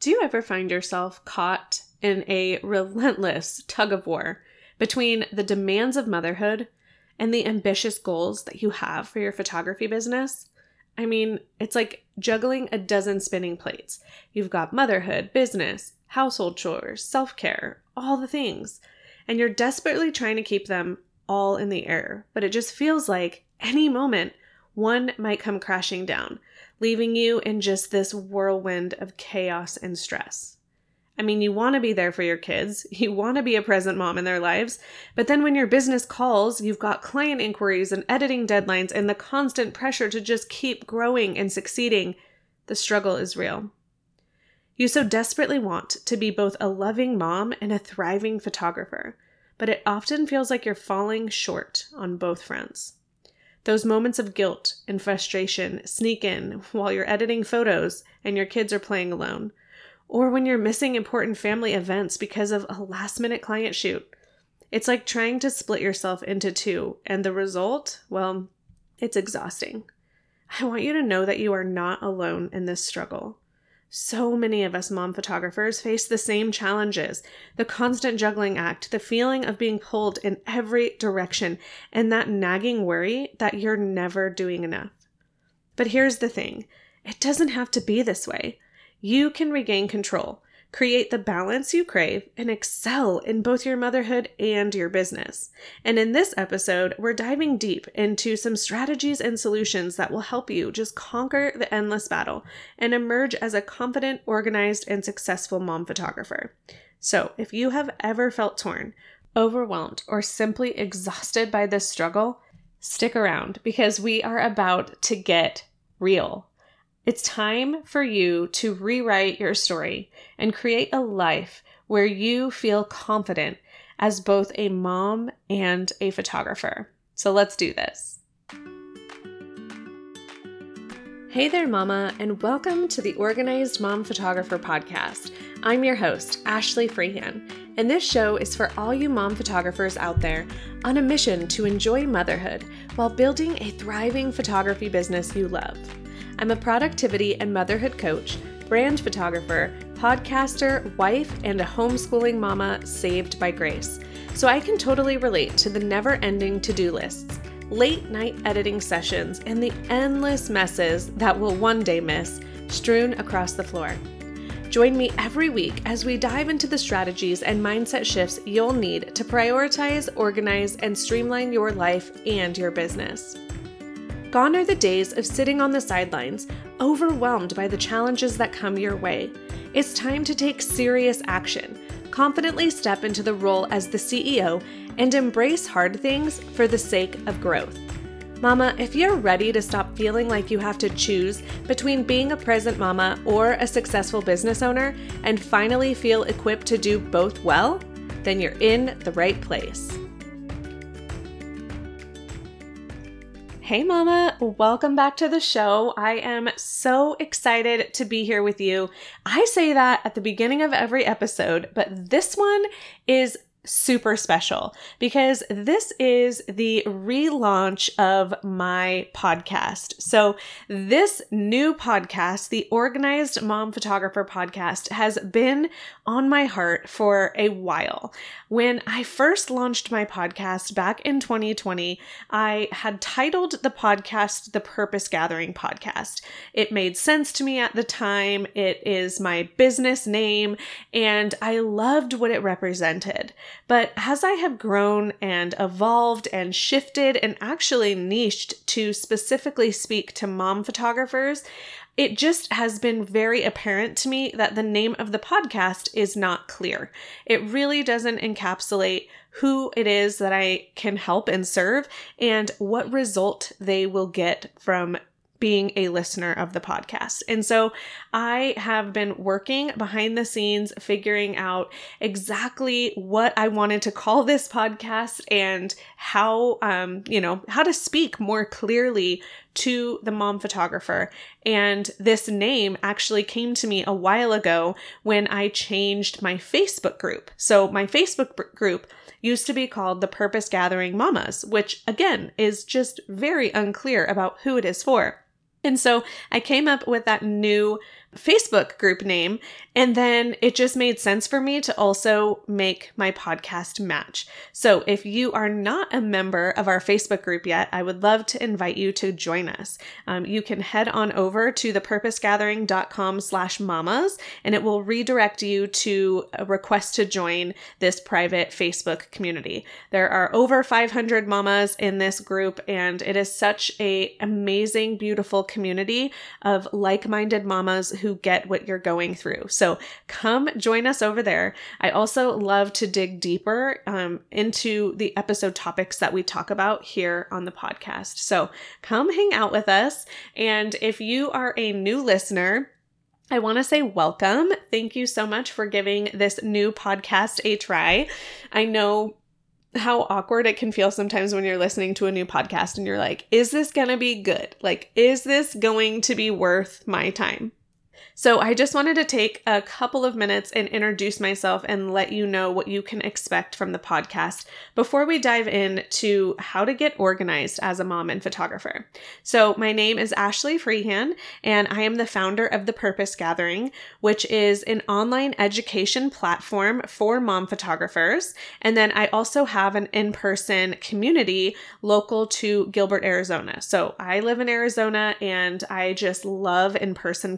Do you ever find yourself caught in a relentless tug of war between the demands of motherhood and the ambitious goals that you have for your photography business? I mean, it's like juggling a dozen spinning plates. You've got motherhood, business, household chores, self care, all the things. And you're desperately trying to keep them all in the air. But it just feels like any moment one might come crashing down, leaving you in just this whirlwind of chaos and stress. I mean, you want to be there for your kids, you want to be a present mom in their lives, but then when your business calls, you've got client inquiries and editing deadlines and the constant pressure to just keep growing and succeeding. The struggle is real. You so desperately want to be both a loving mom and a thriving photographer, but it often feels like you're falling short on both fronts. Those moments of guilt and frustration sneak in while you're editing photos and your kids are playing alone, or when you're missing important family events because of a last minute client shoot. It's like trying to split yourself into two, and the result, well, it's exhausting. I want you to know that you are not alone in this struggle. So many of us mom photographers face the same challenges the constant juggling act, the feeling of being pulled in every direction, and that nagging worry that you're never doing enough. But here's the thing it doesn't have to be this way. You can regain control create the balance you crave, and excel in both your motherhood and your business. And in this episode, we're diving deep into some strategies and solutions that will help you just conquer the endless battle and emerge as a confident, organized, and successful mom photographer. So, if you have ever felt torn, overwhelmed, or simply exhausted by this struggle, stick around because we are about to get real. It's time for you to rewrite your story and create a life where you feel confident as both a mom and a photographer. So let's do this. Hey there, Mama, and welcome to the Organized Mom Photographer Podcast. I'm your host, Ashley Freehan, and this show is for all you mom photographers out there on a mission to enjoy motherhood while building a thriving photography business you love. I'm a productivity and motherhood coach, brand photographer, podcaster, wife, and a homeschooling mama saved by grace. So I can totally relate to the never ending to do lists, late night editing sessions, and the endless messes that we'll one day miss strewn across the floor. Join me every week as we dive into the strategies and mindset shifts you'll need to prioritize, organize, and streamline your life and your business. Gone are the days of sitting on the sidelines, overwhelmed by the challenges that come your way. It's time to take serious action, confidently step into the role as the CEO, and embrace hard things for the sake of growth. Mama, if you're ready to stop feeling like you have to choose between being a present mama or a successful business owner and finally feel equipped to do both well, then you're in the right place. Hey, Mama, welcome back to the show. I am so excited to be here with you. I say that at the beginning of every episode, but this one is super special because this is the relaunch of my podcast. So, this new podcast, the Organized Mom Photographer podcast, has been on my heart for a while. When I first launched my podcast back in 2020, I had titled the podcast the Purpose Gathering Podcast. It made sense to me at the time, it is my business name, and I loved what it represented. But as I have grown and evolved and shifted and actually niched to specifically speak to mom photographers, it just has been very apparent to me that the name of the podcast is not clear. It really doesn't encapsulate who it is that I can help and serve and what result they will get from being a listener of the podcast. And so I have been working behind the scenes, figuring out exactly what I wanted to call this podcast and how, um, you know, how to speak more clearly to the mom photographer. And this name actually came to me a while ago when I changed my Facebook group. So my Facebook group used to be called the Purpose Gathering Mamas, which again is just very unclear about who it is for. And so I came up with that new Facebook group name. And then it just made sense for me to also make my podcast match. So if you are not a member of our Facebook group yet, I would love to invite you to join us. Um, you can head on over to thepurposegathering.com slash mamas and it will redirect you to a request to join this private Facebook community. There are over 500 mamas in this group and it is such a amazing, beautiful community of like-minded mamas who get what you're going through. So come join us over there. I also love to dig deeper um, into the episode topics that we talk about here on the podcast. So come hang out with us. And if you are a new listener, I want to say welcome. Thank you so much for giving this new podcast a try. I know how awkward it can feel sometimes when you're listening to a new podcast and you're like, is this going to be good? Like, is this going to be worth my time? So, I just wanted to take a couple of minutes and introduce myself and let you know what you can expect from the podcast before we dive into how to get organized as a mom and photographer. So, my name is Ashley Freehan, and I am the founder of The Purpose Gathering, which is an online education platform for mom photographers. And then I also have an in person community local to Gilbert, Arizona. So, I live in Arizona and I just love in person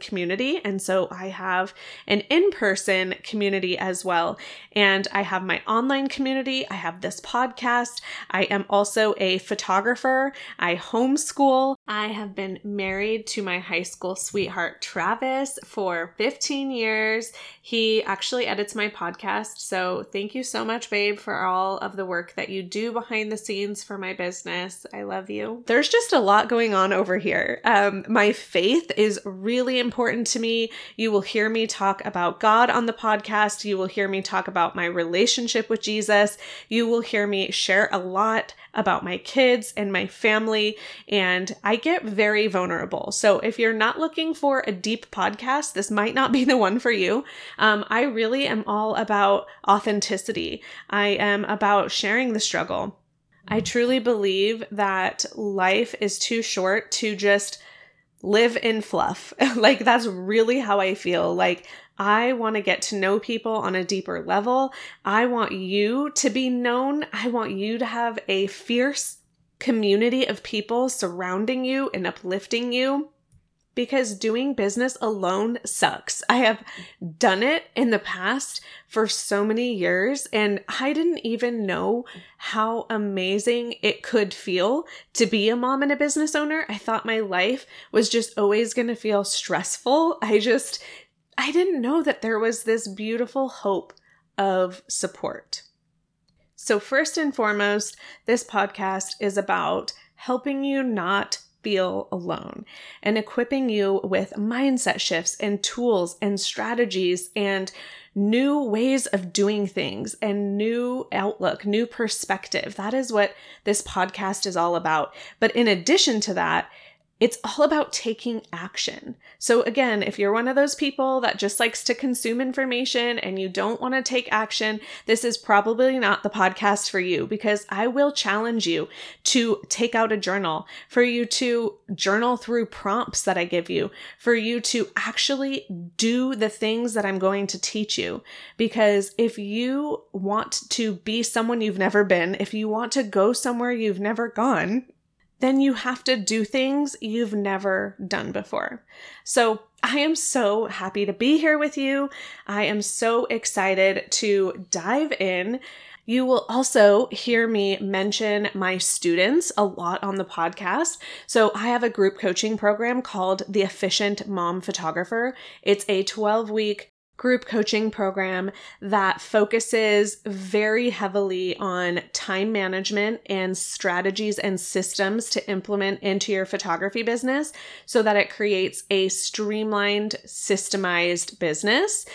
and so I have an in person community as well. And I have my online community. I have this podcast. I am also a photographer. I homeschool. I have been married to my high school sweetheart, Travis, for 15 years. He actually edits my podcast. So thank you so much, babe, for all of the work that you do behind the scenes for my business. I love you. There's just a lot going on over here. Um, my faith is really important to me. You will hear me talk about God on the podcast. You will hear me talk about my relationship with Jesus. You will hear me share a lot about my kids and my family, and I get very vulnerable. So if you're not looking for a deep podcast, this might not be the one for you. Um, I really am all about authenticity, I am about sharing the struggle. I truly believe that life is too short to just live in fluff. like that's really how I feel. Like I want to get to know people on a deeper level. I want you to be known. I want you to have a fierce community of people surrounding you and uplifting you because doing business alone sucks. I have done it in the past for so many years, and I didn't even know how amazing it could feel to be a mom and a business owner. I thought my life was just always going to feel stressful. I just, I didn't know that there was this beautiful hope of support. So, first and foremost, this podcast is about helping you not feel alone and equipping you with mindset shifts and tools and strategies and new ways of doing things and new outlook, new perspective. That is what this podcast is all about. But in addition to that, it's all about taking action. So, again, if you're one of those people that just likes to consume information and you don't want to take action, this is probably not the podcast for you because I will challenge you to take out a journal, for you to journal through prompts that I give you, for you to actually do the things that I'm going to teach you. Because if you want to be someone you've never been, if you want to go somewhere you've never gone, then you have to do things you've never done before. So, I am so happy to be here with you. I am so excited to dive in. You will also hear me mention my students a lot on the podcast. So, I have a group coaching program called The Efficient Mom Photographer. It's a 12 week group coaching program that focuses very heavily on time management and strategies and systems to implement into your photography business so that it creates a streamlined, systemized business.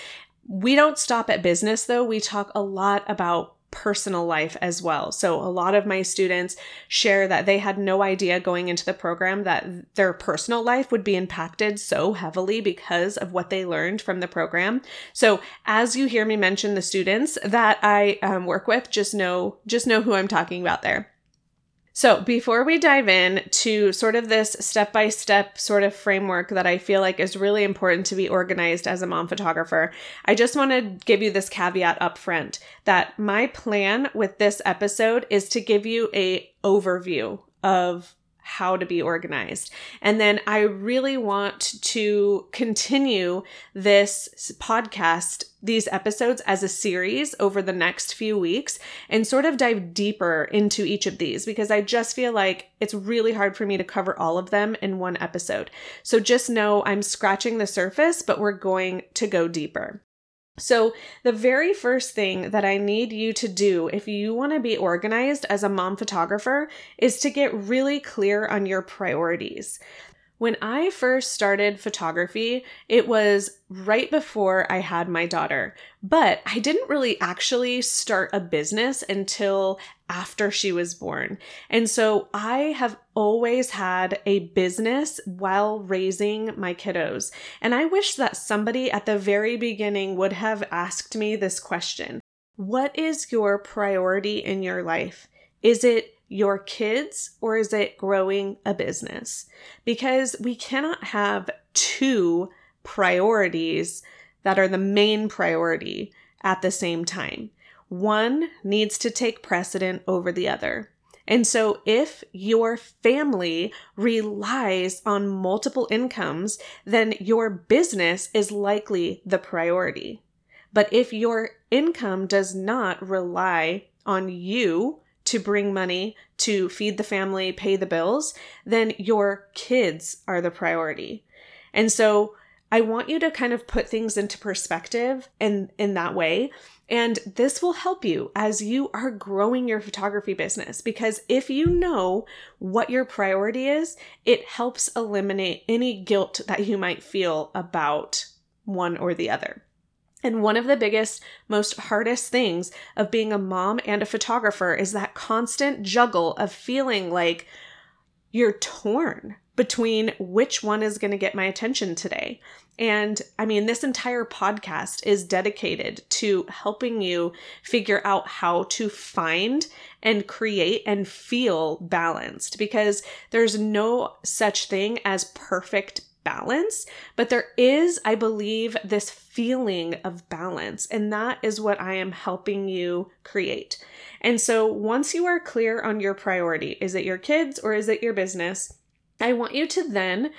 We don't stop at business though. We talk a lot about personal life as well. So a lot of my students share that they had no idea going into the program that their personal life would be impacted so heavily because of what they learned from the program. So as you hear me mention the students that I um, work with, just know just know who I'm talking about there. So, before we dive in to sort of this step by step sort of framework that I feel like is really important to be organized as a mom photographer, I just want to give you this caveat up front that my plan with this episode is to give you a overview of how to be organized. And then I really want to continue this podcast, these episodes as a series over the next few weeks and sort of dive deeper into each of these because I just feel like it's really hard for me to cover all of them in one episode. So just know I'm scratching the surface, but we're going to go deeper. So, the very first thing that I need you to do if you want to be organized as a mom photographer is to get really clear on your priorities. When I first started photography, it was right before I had my daughter, but I didn't really actually start a business until after she was born. And so I have always had a business while raising my kiddos. And I wish that somebody at the very beginning would have asked me this question What is your priority in your life? Is it your kids or is it growing a business? Because we cannot have two priorities that are the main priority at the same time. One needs to take precedent over the other. And so, if your family relies on multiple incomes, then your business is likely the priority. But if your income does not rely on you to bring money to feed the family, pay the bills, then your kids are the priority. And so I want you to kind of put things into perspective in, in that way. And this will help you as you are growing your photography business because if you know what your priority is, it helps eliminate any guilt that you might feel about one or the other. And one of the biggest, most hardest things of being a mom and a photographer is that constant juggle of feeling like you're torn between which one is going to get my attention today. And I mean, this entire podcast is dedicated to helping you figure out how to find and create and feel balanced because there's no such thing as perfect balance, but there is, I believe, this feeling of balance. And that is what I am helping you create. And so once you are clear on your priority, is it your kids or is it your business? I want you to then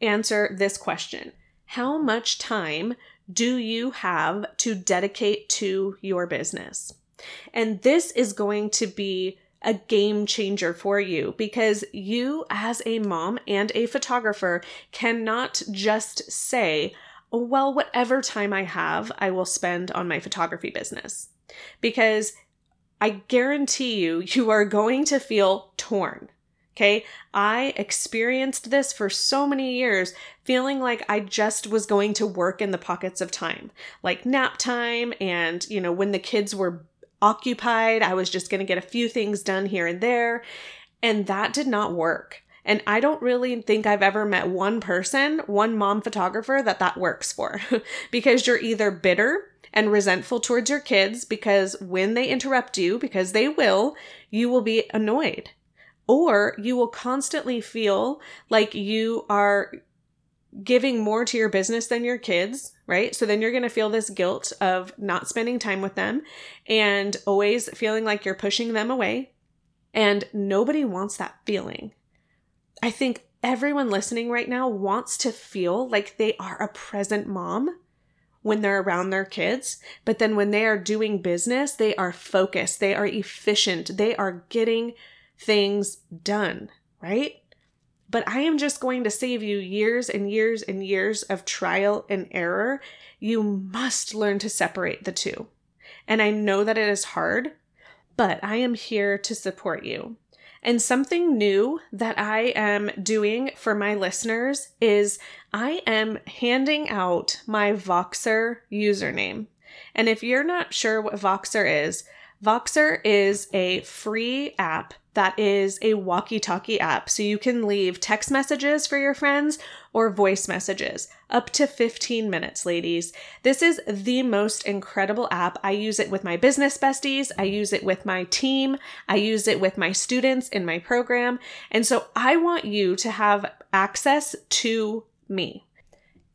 answer this question How much time do you have to dedicate to your business? And this is going to be a game changer for you because you, as a mom and a photographer, cannot just say, oh, well, whatever time I have, I will spend on my photography business. Because I guarantee you, you are going to feel torn. Okay. I experienced this for so many years, feeling like I just was going to work in the pockets of time, like nap time and, you know, when the kids were occupied. I was just going to get a few things done here and there. And that did not work. And I don't really think I've ever met one person, one mom photographer that that works for because you're either bitter and resentful towards your kids because when they interrupt you, because they will, you will be annoyed. Or you will constantly feel like you are giving more to your business than your kids, right? So then you're going to feel this guilt of not spending time with them and always feeling like you're pushing them away. And nobody wants that feeling. I think everyone listening right now wants to feel like they are a present mom when they're around their kids, but then when they are doing business, they are focused, they are efficient, they are getting things done, right? but I am just going to save you years and years and years of trial and error. You must learn to separate the two. And I know that it is hard, but I am here to support you. And something new that I am doing for my listeners is I am handing out my Voxer username. And if you're not sure what Voxer is, Voxer is a free app that is a walkie talkie app. So you can leave text messages for your friends or voice messages up to 15 minutes, ladies. This is the most incredible app. I use it with my business besties, I use it with my team, I use it with my students in my program. And so I want you to have access to me.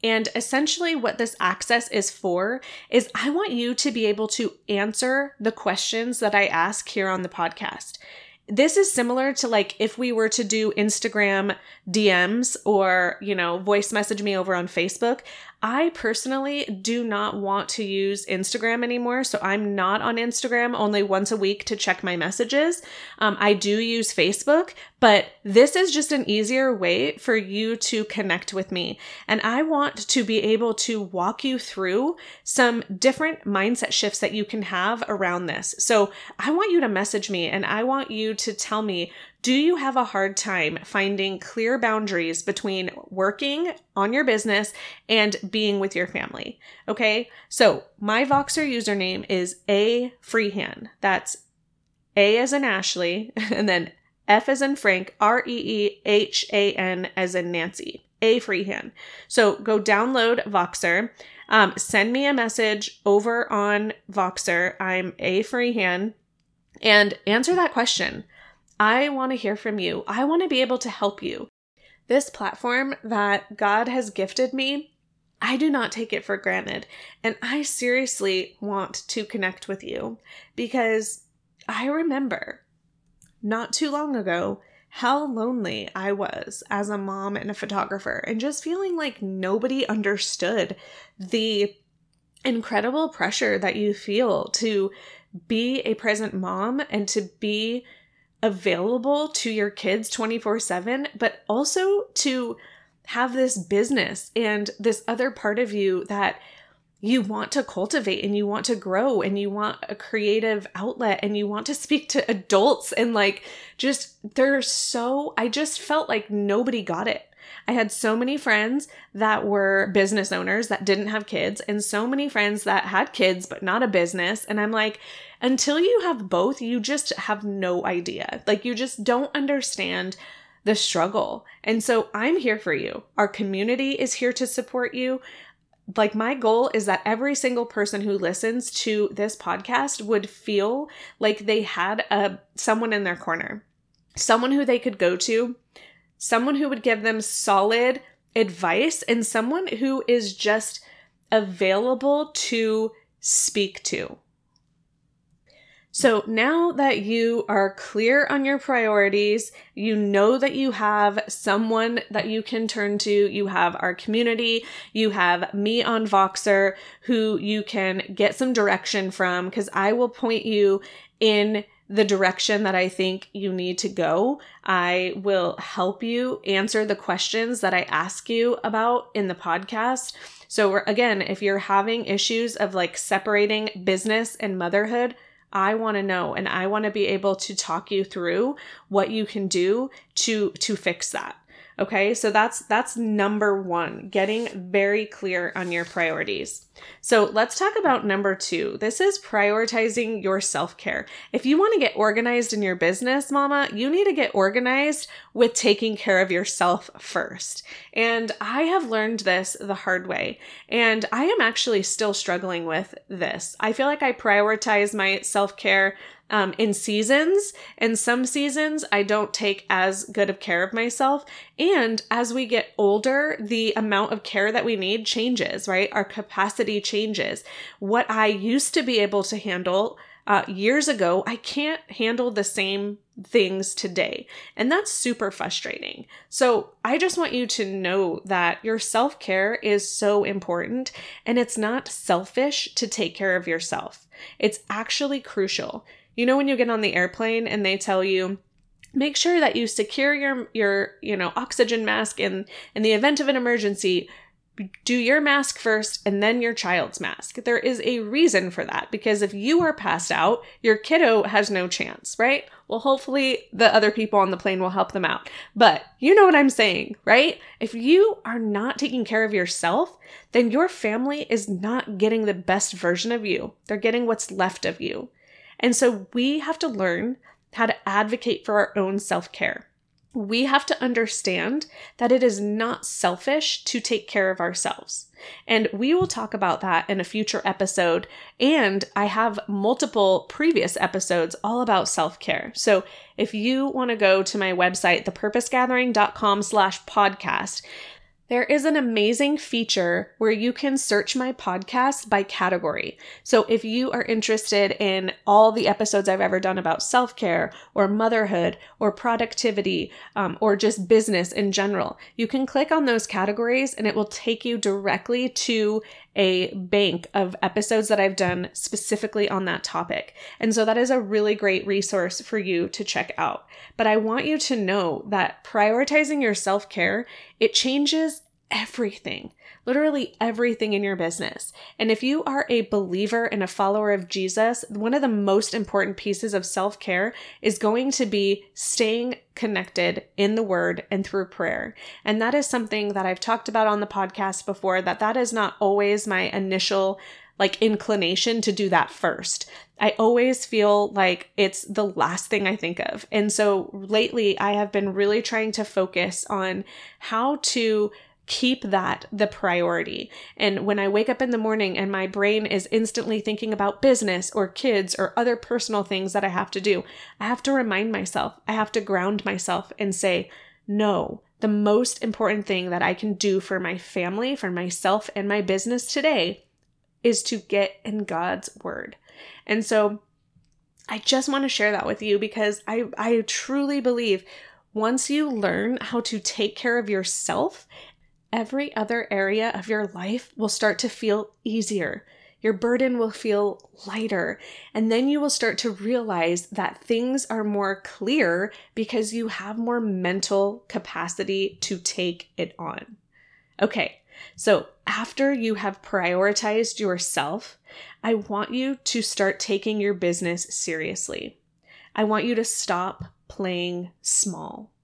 And essentially, what this access is for is I want you to be able to answer the questions that I ask here on the podcast this is similar to like if we were to do Instagram DMs or, you know, voice message me over on Facebook. I personally do not want to use Instagram anymore. So I'm not on Instagram only once a week to check my messages. Um, I do use Facebook, but this is just an easier way for you to connect with me. And I want to be able to walk you through some different mindset shifts that you can have around this. So I want you to message me and I want you to tell me do you have a hard time finding clear boundaries between working on your business and being with your family? Okay, so my Voxer username is A Freehan. That's A as in Ashley, and then F as in Frank, R E E H A N as in Nancy. A Freehan. So go download Voxer. Um, send me a message over on Voxer. I'm A Freehan and answer that question. I want to hear from you. I want to be able to help you. This platform that God has gifted me, I do not take it for granted. And I seriously want to connect with you because I remember not too long ago how lonely I was as a mom and a photographer, and just feeling like nobody understood the incredible pressure that you feel to be a present mom and to be available to your kids 24 7, but also to have this business and this other part of you that you want to cultivate and you want to grow and you want a creative outlet and you want to speak to adults and like just there's so I just felt like nobody got it. I had so many friends that were business owners that didn't have kids, and so many friends that had kids but not a business. And I'm like, until you have both, you just have no idea. Like, you just don't understand the struggle. And so I'm here for you. Our community is here to support you. Like, my goal is that every single person who listens to this podcast would feel like they had a someone in their corner, someone who they could go to, someone who would give them solid advice, and someone who is just available to speak to. So now that you are clear on your priorities, you know that you have someone that you can turn to, you have our community, you have me on Voxer who you can get some direction from because I will point you in the direction that I think you need to go. I will help you answer the questions that I ask you about in the podcast. So, again, if you're having issues of like separating business and motherhood, I want to know and I want to be able to talk you through what you can do to to fix that. Okay? So that's that's number 1, getting very clear on your priorities. So let's talk about number two. This is prioritizing your self care. If you want to get organized in your business, mama, you need to get organized with taking care of yourself first. And I have learned this the hard way. And I am actually still struggling with this. I feel like I prioritize my self care um, in seasons. In some seasons, I don't take as good of care of myself. And as we get older, the amount of care that we need changes, right? Our capacity changes. What I used to be able to handle uh, years ago, I can't handle the same things today. And that's super frustrating. So I just want you to know that your self care is so important and it's not selfish to take care of yourself. It's actually crucial. You know when you get on the airplane and they tell you make sure that you secure your your you know oxygen mask in in the event of an emergency do your mask first and then your child's mask. There is a reason for that because if you are passed out, your kiddo has no chance, right? Well, hopefully the other people on the plane will help them out. But you know what I'm saying, right? If you are not taking care of yourself, then your family is not getting the best version of you. They're getting what's left of you. And so we have to learn how to advocate for our own self care we have to understand that it is not selfish to take care of ourselves. And we will talk about that in a future episode. And I have multiple previous episodes all about self-care. So if you want to go to my website, thepurposegathering.com slash podcast, there is an amazing feature where you can search my podcast by category. So if you are interested in all the episodes I've ever done about self care or motherhood or productivity um, or just business in general, you can click on those categories and it will take you directly to a bank of episodes that I've done specifically on that topic. And so that is a really great resource for you to check out. But I want you to know that prioritizing your self-care, it changes everything, literally everything in your business. And if you are a believer and a follower of Jesus, one of the most important pieces of self care is going to be staying connected in the word and through prayer. And that is something that I've talked about on the podcast before that that is not always my initial like inclination to do that first. I always feel like it's the last thing I think of. And so lately I have been really trying to focus on how to keep that the priority. And when I wake up in the morning and my brain is instantly thinking about business or kids or other personal things that I have to do, I have to remind myself, I have to ground myself and say, no, the most important thing that I can do for my family, for myself, and my business today is to get in God's word. And so I just want to share that with you because I, I truly believe once you learn how to take care of yourself every other area of your life will start to feel easier. Your burden will feel lighter. And then you will start to realize that things are more clear because you have more mental capacity to take it on. Okay, so after you have prioritized yourself, I want you to start taking your business seriously. I want you to stop playing small.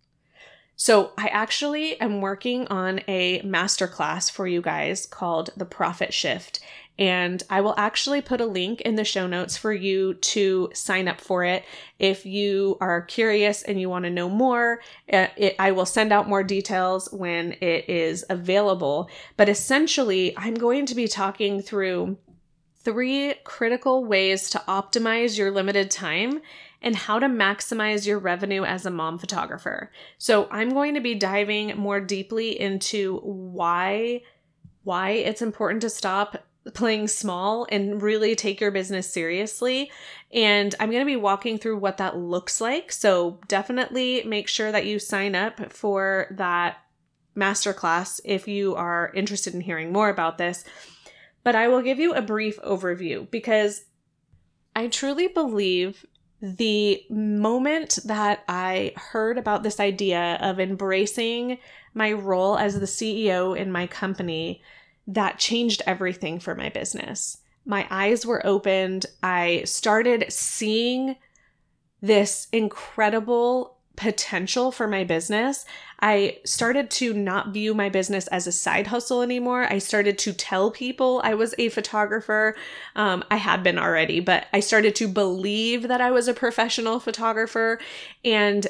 So, I actually am working on a masterclass for you guys called The Profit Shift. And I will actually put a link in the show notes for you to sign up for it. If you are curious and you want to know more, uh, it, I will send out more details when it is available. But essentially, I'm going to be talking through three critical ways to optimize your limited time and how to maximize your revenue as a mom photographer. So, I'm going to be diving more deeply into why why it's important to stop playing small and really take your business seriously. And I'm going to be walking through what that looks like. So, definitely make sure that you sign up for that masterclass if you are interested in hearing more about this. But I will give you a brief overview because I truly believe the moment that I heard about this idea of embracing my role as the CEO in my company, that changed everything for my business. My eyes were opened. I started seeing this incredible potential for my business, I started to not view my business as a side hustle anymore. I started to tell people I was a photographer. Um, I had been already, but I started to believe that I was a professional photographer. And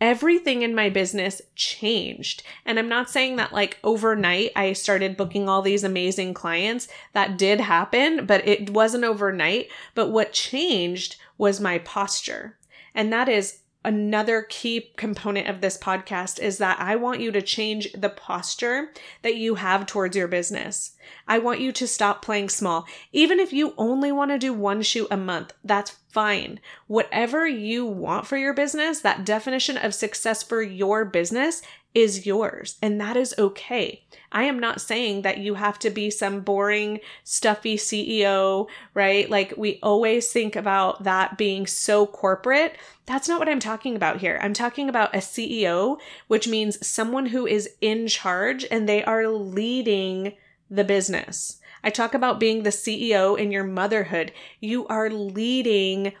everything in my business changed. And I'm not saying that like overnight I started booking all these amazing clients. That did happen, but it wasn't overnight. But what changed was my posture. And that is another key component of this podcast is that I want you to change the posture that you have towards your business. I want you to stop playing small. Even if you only want to do one shoot a month, that's fine. Whatever you want for your business, that definition of success for your business is yours, and that is okay. I am not saying that you have to be some boring, stuffy CEO, right? Like we always think about that being so corporate. That's not what I'm talking about here. I'm talking about a CEO, which means someone who is in charge and they are leading the business. I talk about being the CEO in your motherhood. You are leading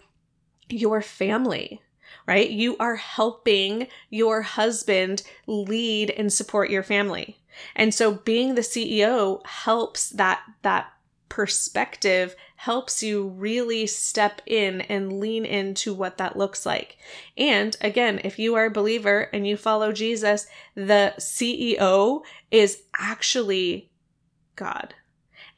your family right? You are helping your husband lead and support your family. And so being the CEO helps that that perspective helps you really step in and lean into what that looks like. And again, if you are a believer and you follow Jesus, the CEO is actually God,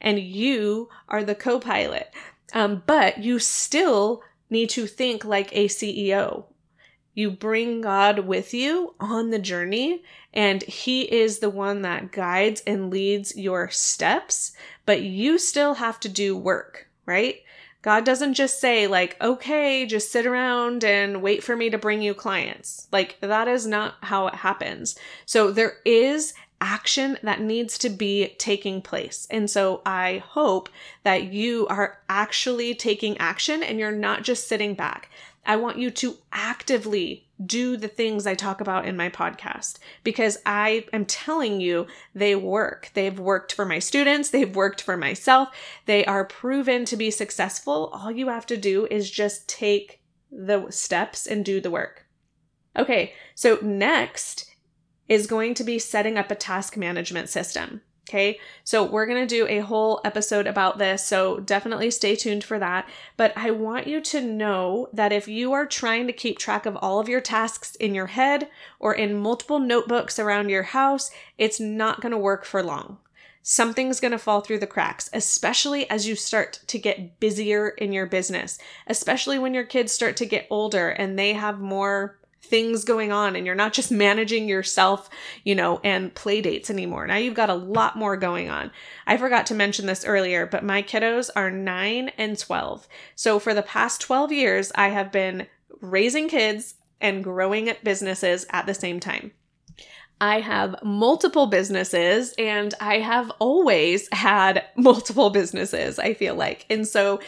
and you are the co pilot. Um, but you still need to think like a CEO. You bring God with you on the journey, and He is the one that guides and leads your steps, but you still have to do work, right? God doesn't just say, like, okay, just sit around and wait for me to bring you clients. Like, that is not how it happens. So, there is action that needs to be taking place. And so I hope that you are actually taking action and you're not just sitting back. I want you to actively do the things I talk about in my podcast because I am telling you they work. They've worked for my students, they've worked for myself, they are proven to be successful. All you have to do is just take the steps and do the work. Okay, so next is going to be setting up a task management system. Okay, so we're going to do a whole episode about this, so definitely stay tuned for that. But I want you to know that if you are trying to keep track of all of your tasks in your head or in multiple notebooks around your house, it's not going to work for long. Something's going to fall through the cracks, especially as you start to get busier in your business, especially when your kids start to get older and they have more things going on and you're not just managing yourself, you know, and play dates anymore. Now you've got a lot more going on. I forgot to mention this earlier, but my kiddos are 9 and 12. So for the past 12 years, I have been raising kids and growing businesses at the same time. I have multiple businesses and I have always had multiple businesses, I feel like. And so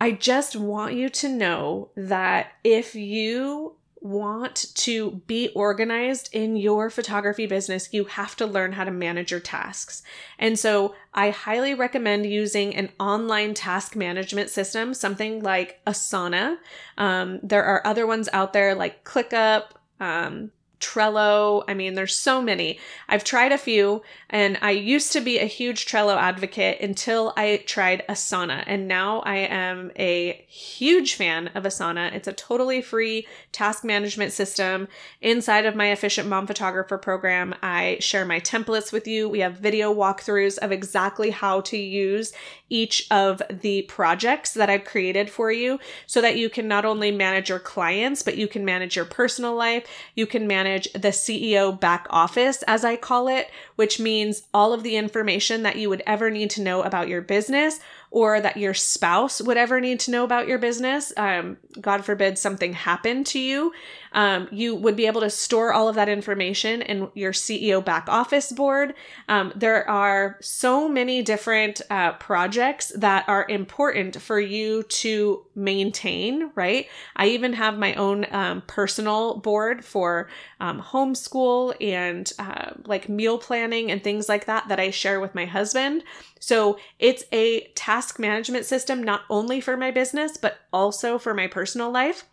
I just want you to know that if you want to be organized in your photography business, you have to learn how to manage your tasks. And so I highly recommend using an online task management system, something like Asana. Um, there are other ones out there like ClickUp. Um, Trello. I mean, there's so many. I've tried a few, and I used to be a huge Trello advocate until I tried Asana. And now I am a huge fan of Asana. It's a totally free task management system. Inside of my Efficient Mom Photographer program, I share my templates with you. We have video walkthroughs of exactly how to use each of the projects that I've created for you so that you can not only manage your clients, but you can manage your personal life. You can manage manage the CEO back office, as I call it, which means all of the information that you would ever need to know about your business or that your spouse would ever need to know about your business. Um, God forbid something happened to you um, you would be able to store all of that information in your CEO back office board. Um, there are so many different uh, projects that are important for you to maintain, right? I even have my own um, personal board for um, homeschool and uh, like meal planning and things like that that I share with my husband. So it's a task management system not only for my business, but also for my personal life.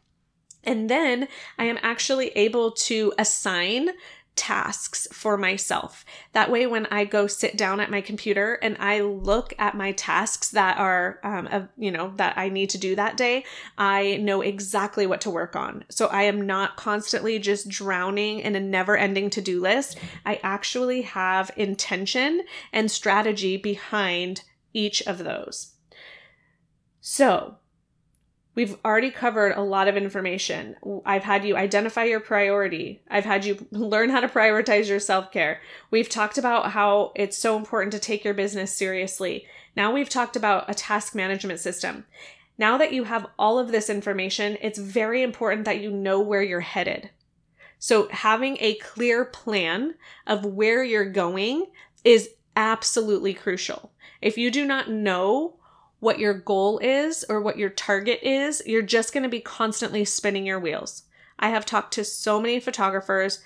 And then I am actually able to assign tasks for myself. That way, when I go sit down at my computer and I look at my tasks that are, um, you know, that I need to do that day, I know exactly what to work on. So I am not constantly just drowning in a never ending to do list. I actually have intention and strategy behind each of those. So, We've already covered a lot of information. I've had you identify your priority. I've had you learn how to prioritize your self care. We've talked about how it's so important to take your business seriously. Now we've talked about a task management system. Now that you have all of this information, it's very important that you know where you're headed. So, having a clear plan of where you're going is absolutely crucial. If you do not know what your goal is or what your target is, you're just going to be constantly spinning your wheels. I have talked to so many photographers.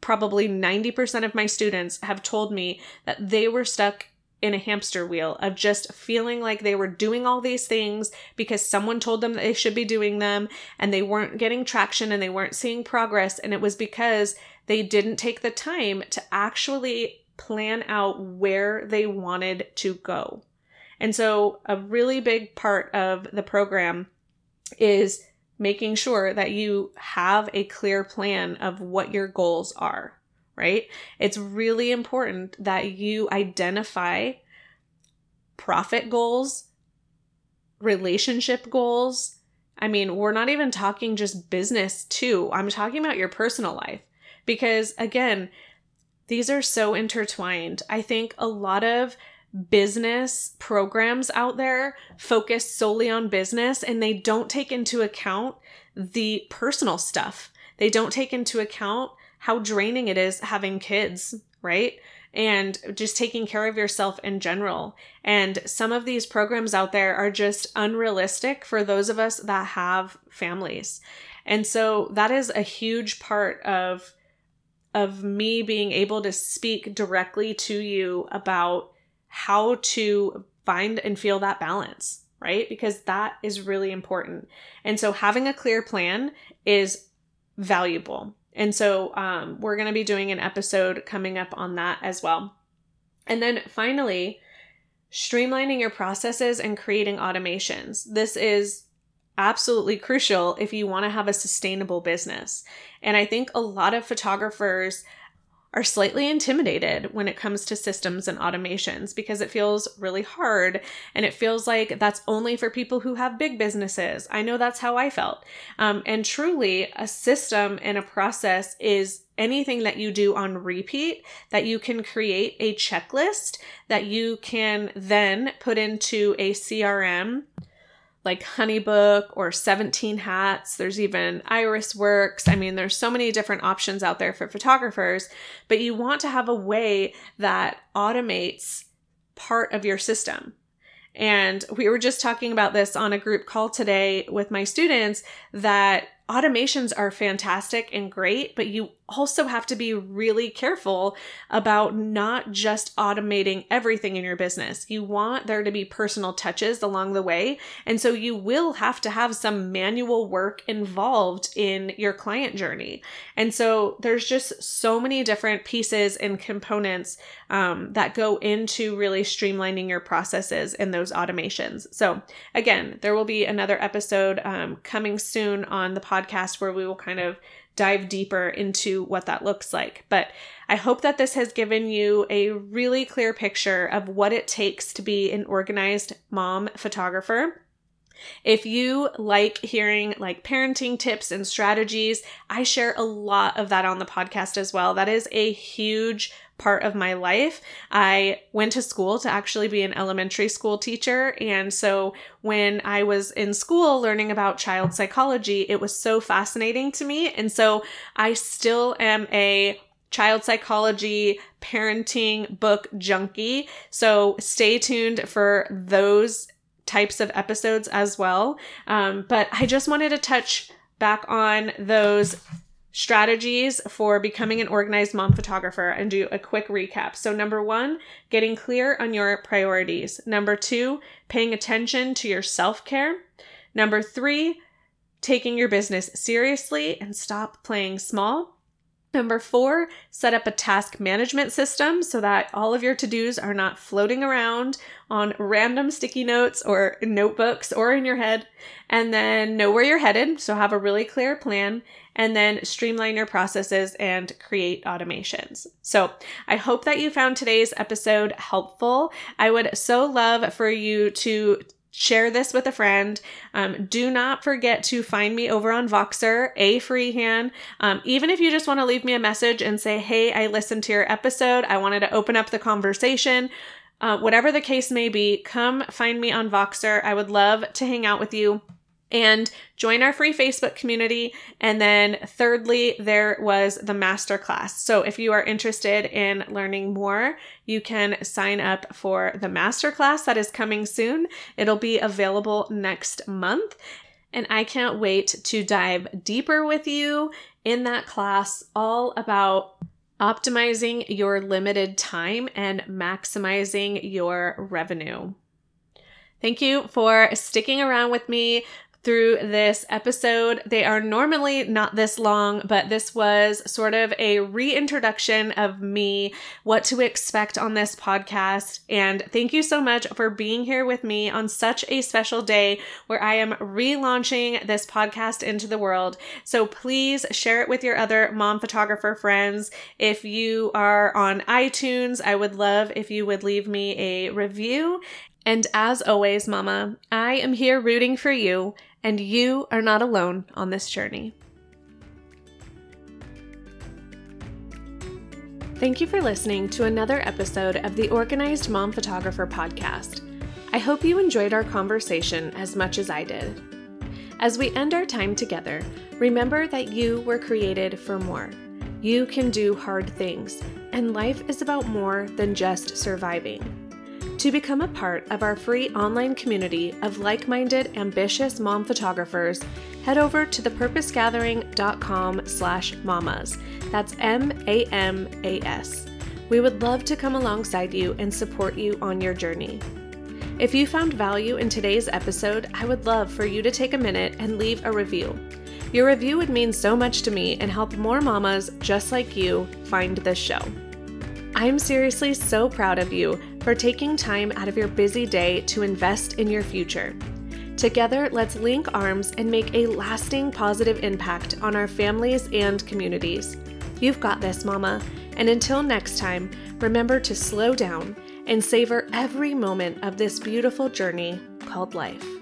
Probably 90% of my students have told me that they were stuck in a hamster wheel of just feeling like they were doing all these things because someone told them that they should be doing them and they weren't getting traction and they weren't seeing progress. And it was because they didn't take the time to actually plan out where they wanted to go. And so, a really big part of the program is making sure that you have a clear plan of what your goals are, right? It's really important that you identify profit goals, relationship goals. I mean, we're not even talking just business, too. I'm talking about your personal life because, again, these are so intertwined. I think a lot of business programs out there focus solely on business and they don't take into account the personal stuff. They don't take into account how draining it is having kids, right? And just taking care of yourself in general. And some of these programs out there are just unrealistic for those of us that have families. And so that is a huge part of of me being able to speak directly to you about how to find and feel that balance, right? Because that is really important. And so having a clear plan is valuable. And so um, we're going to be doing an episode coming up on that as well. And then finally, streamlining your processes and creating automations. This is absolutely crucial if you want to have a sustainable business. And I think a lot of photographers are slightly intimidated when it comes to systems and automations because it feels really hard and it feels like that's only for people who have big businesses. I know that's how I felt. Um, and truly, a system and a process is anything that you do on repeat that you can create a checklist that you can then put into a CRM like Honeybook or 17 Hats. There's even Iris Works. I mean, there's so many different options out there for photographers, but you want to have a way that automates part of your system. And we were just talking about this on a group call today with my students that automations are fantastic and great, but you also have to be really careful about not just automating everything in your business. You want there to be personal touches along the way. And so you will have to have some manual work involved in your client journey. And so there's just so many different pieces and components um, that go into really streamlining your processes and those automations. So, again, there will be another episode um, coming soon on the podcast where we will kind of dive deeper into what that looks like. But I hope that this has given you a really clear picture of what it takes to be an organized mom photographer. If you like hearing like parenting tips and strategies, I share a lot of that on the podcast as well. That is a huge part of my life. I went to school to actually be an elementary school teacher. And so when I was in school learning about child psychology, it was so fascinating to me. And so I still am a child psychology parenting book junkie. So stay tuned for those types of episodes as well. Um, but I just wanted to touch back on those strategies for becoming an organized mom photographer and do a quick recap. So, number one, getting clear on your priorities. Number two, paying attention to your self care. Number three, taking your business seriously and stop playing small. Number four, set up a task management system so that all of your to dos are not floating around on random sticky notes or notebooks or in your head. And then know where you're headed. So have a really clear plan and then streamline your processes and create automations. So I hope that you found today's episode helpful. I would so love for you to share this with a friend. Um, do not forget to find me over on Voxer, a Freehan. Um, even if you just want to leave me a message and say, hey, I listened to your episode, I wanted to open up the conversation. Uh, whatever the case may be, come find me on Voxer. I would love to hang out with you and join our free Facebook community. And then, thirdly, there was the masterclass. So, if you are interested in learning more, you can sign up for the masterclass that is coming soon. It'll be available next month. And I can't wait to dive deeper with you in that class, all about optimizing your limited time and maximizing your revenue. Thank you for sticking around with me through this episode. They are normally not this long, but this was sort of a reintroduction of me, what to expect on this podcast. And thank you so much for being here with me on such a special day where I am relaunching this podcast into the world. So please share it with your other mom photographer friends. If you are on iTunes, I would love if you would leave me a review. And as always, Mama, I am here rooting for you, and you are not alone on this journey. Thank you for listening to another episode of the Organized Mom Photographer podcast. I hope you enjoyed our conversation as much as I did. As we end our time together, remember that you were created for more. You can do hard things, and life is about more than just surviving. To become a part of our free online community of like minded, ambitious mom photographers, head over to thepurposegathering.com slash mamas. That's M A M A S. We would love to come alongside you and support you on your journey. If you found value in today's episode, I would love for you to take a minute and leave a review. Your review would mean so much to me and help more mamas just like you find this show. I'm seriously so proud of you for taking time out of your busy day to invest in your future. Together, let's link arms and make a lasting positive impact on our families and communities. You've got this, Mama. And until next time, remember to slow down and savor every moment of this beautiful journey called life.